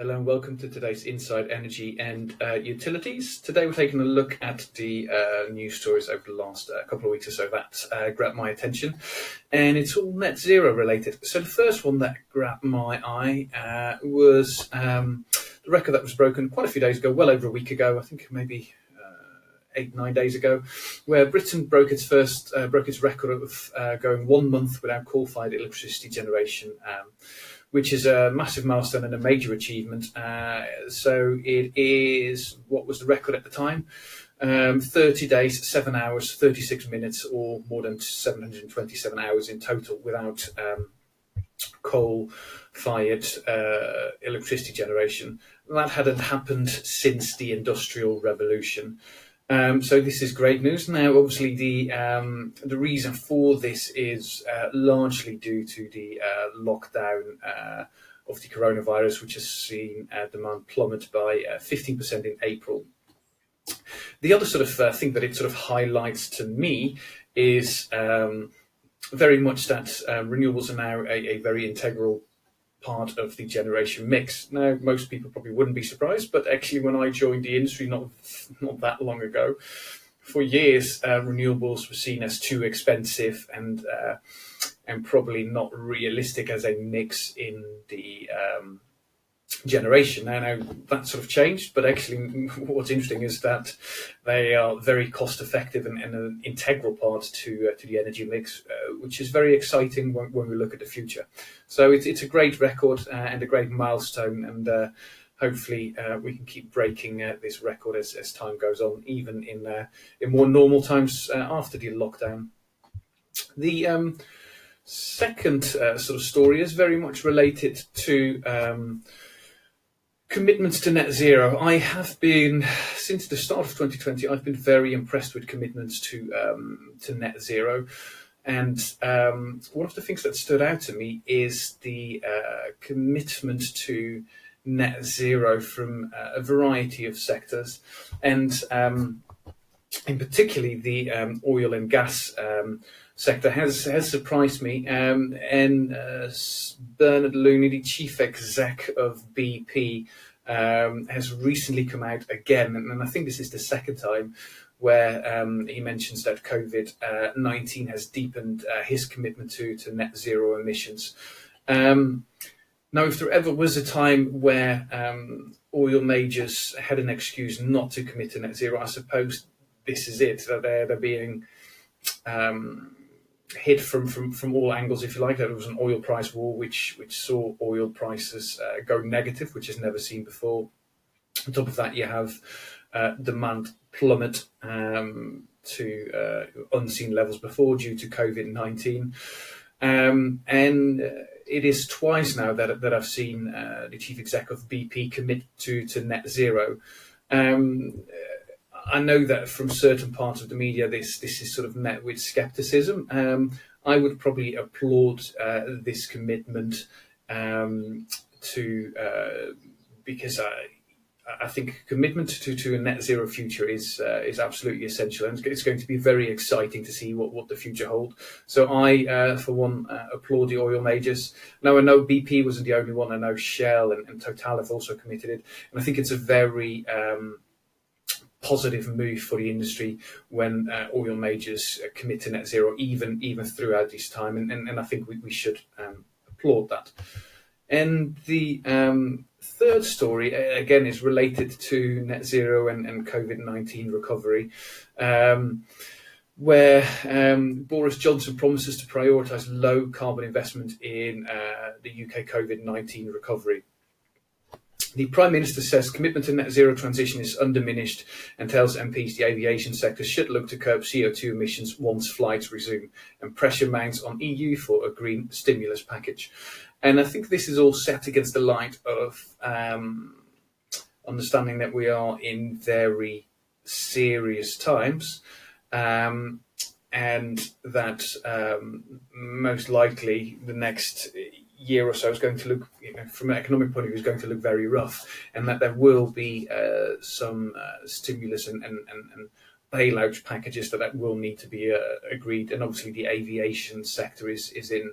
Hello and welcome to today's Inside Energy and uh, Utilities. Today we're taking a look at the uh, news stories over the last uh, couple of weeks or so that uh, grabbed my attention, and it's all net zero related. So the first one that grabbed my eye uh, was um, the record that was broken quite a few days ago, well over a week ago, I think maybe uh, eight nine days ago, where Britain broke its first broke its record of going one month without coal-fired electricity generation. Um, which is a massive milestone and a major achievement. Uh, so it is what was the record at the time? Um, 30 days, 7 hours, 36 minutes, or more than 727 hours in total without um, coal fired uh, electricity generation. That hadn't happened since the Industrial Revolution. Um, so this is great news. Now, obviously, the um, the reason for this is uh, largely due to the uh, lockdown uh, of the coronavirus, which has seen uh, demand plummet by 15% uh, in April. The other sort of uh, thing that it sort of highlights to me is um, very much that renewables are now a, a very integral part of the generation mix. Now, most people probably wouldn't be surprised, but actually, when I joined the industry not not that long ago, for years uh, renewables were seen as too expensive and uh, and probably not realistic as a mix in the um, generation. Now, now that sort of changed, but actually, what's interesting is that they are very cost effective and, and an integral part to uh, to the energy mix, uh, which is very exciting when, when, we look at the future. So it's it's a great record uh, and a great milestone, and uh, hopefully uh, we can keep breaking uh, this record as, as time goes on, even in in more normal times after the lockdown. The um, second sort of story is very much related to. Um, Commitments to net zero. I have been since the start of 2020. I've been very impressed with commitments to um, to net zero, and um, one of the things that stood out to me is the uh, commitment to net zero from uh, a variety of sectors, and um, in particularly the um, oil and gas um, sector has has surprised me. Um, and uh, Bernard Looney, the chief exec of BP, um, has recently come out again, and, and, I think this is the second time where um, he mentions that COVID uh, nineteen has deepened uh, his commitment to to net zero emissions. Um, now, if there ever was a time where oil majors had an excuse not to commit to net zero, I suppose this is it. That they're, they're being um, hit from, from, from all angles, if you like. There was an oil price war, which which saw oil prices uh, go negative, which is never seen before. On top of that, you have uh, demand plummet um, to uh, unseen levels before due to COVID nineteen, um, and uh, it is twice now that that I've seen uh, the chief exec of BP commit to to net zero. Um, I know that from certain parts of the media, this this is sort of met with skepticism. Um, I would probably applaud uh, this commitment um, to uh, because I. I think commitment to, to a net zero future is uh, is absolutely essential, and it's going to be very exciting to see what, what the future holds. So I, uh, for one, uh, applaud the oil majors. Now I know BP wasn't the only one. I know Shell and, and Total have also committed it, and I think it's a very um, positive move for the industry when uh, oil majors commit to net zero, even even throughout this time, and, and, and I think we, we should um, applaud that. And the um, third story, again, is related to net zero and, and COVID 19 recovery, um, where um, Boris Johnson promises to prioritise low carbon investment in uh, the UK COVID 19 recovery. The Prime Minister says commitment to net zero transition is undiminished and tells MPs the aviation sector should look to curb CO2 emissions once flights resume and pressure mounts on EU for a green stimulus package. And I think this is all set against the light of um, understanding that we are in very serious times um, and that um, most likely the next year or so is going to look, you know, from an economic point of view, is going to look very rough, and that there will be uh, some uh, stimulus and, and, and, and, bailout packages that, that will need to be uh, agreed. And obviously, the aviation sector is is in,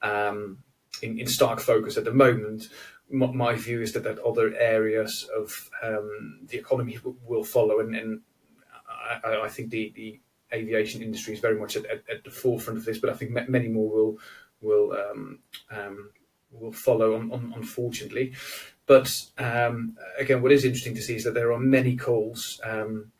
um, in in stark focus at the moment, my view is that, that other areas of um, the economy will follow, and, and I, I, think the, the aviation industry is very much at, at, at, the forefront of this, but I think many more will will um, um, will follow. Unfortunately, but um, again, what is interesting to see is that there are many calls um,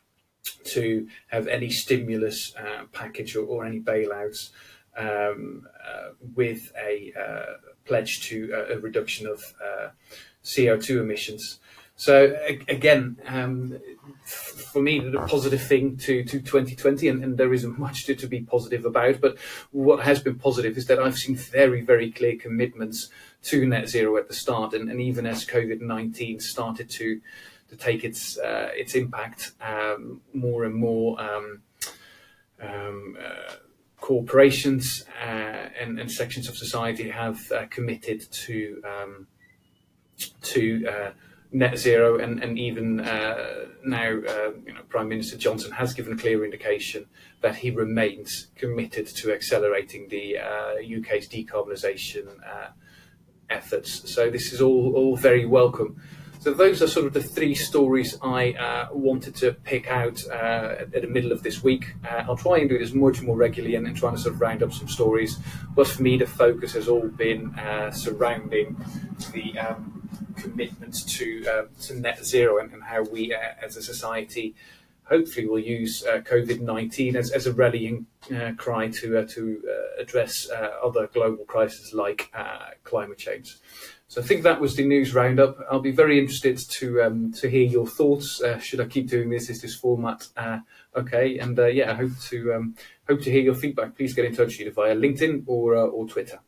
to have any stimulus uh, package or, or, any bailouts um, uh, with a uh, pledge to a, a reduction of uh, CO2 emissions. So again, um, for me, the positive thing to, to 2020, and, and there isn't much to, to be positive about, but what has been positive is that I've seen very, very clear commitments to net zero at the start, and, and even as COVID-19 started to to take its uh, its impact, um, more and more um, um, uh, corporations uh, and, and, sections of society have uh, committed to um, to uh, net zero, and, and even uh, now, you know, Prime Minister Johnson has given a clear indication that he remains committed to accelerating the UK's decarbonisation efforts. So this is all all very welcome. So those are sort of the three stories I uh, wanted to pick out uh, at, the middle of this week. Uh, I'll try and do this much more regularly and, and trying to sort of round up some stories. But for me, the focus has all been uh, surrounding the um, commitment to uh, to net zero and, and how we, uh, as a society, hopefully will use uh, COVID-19 as, as a rallying uh, cry to to address other global crises like climate change. So I think that was the news roundup. I'll be very interested to um, to hear your thoughts. Uh, should I keep doing this? Is this format uh, okay? And uh, yeah, I hope to um, hope to hear your feedback. Please get in touch either via LinkedIn or or Twitter.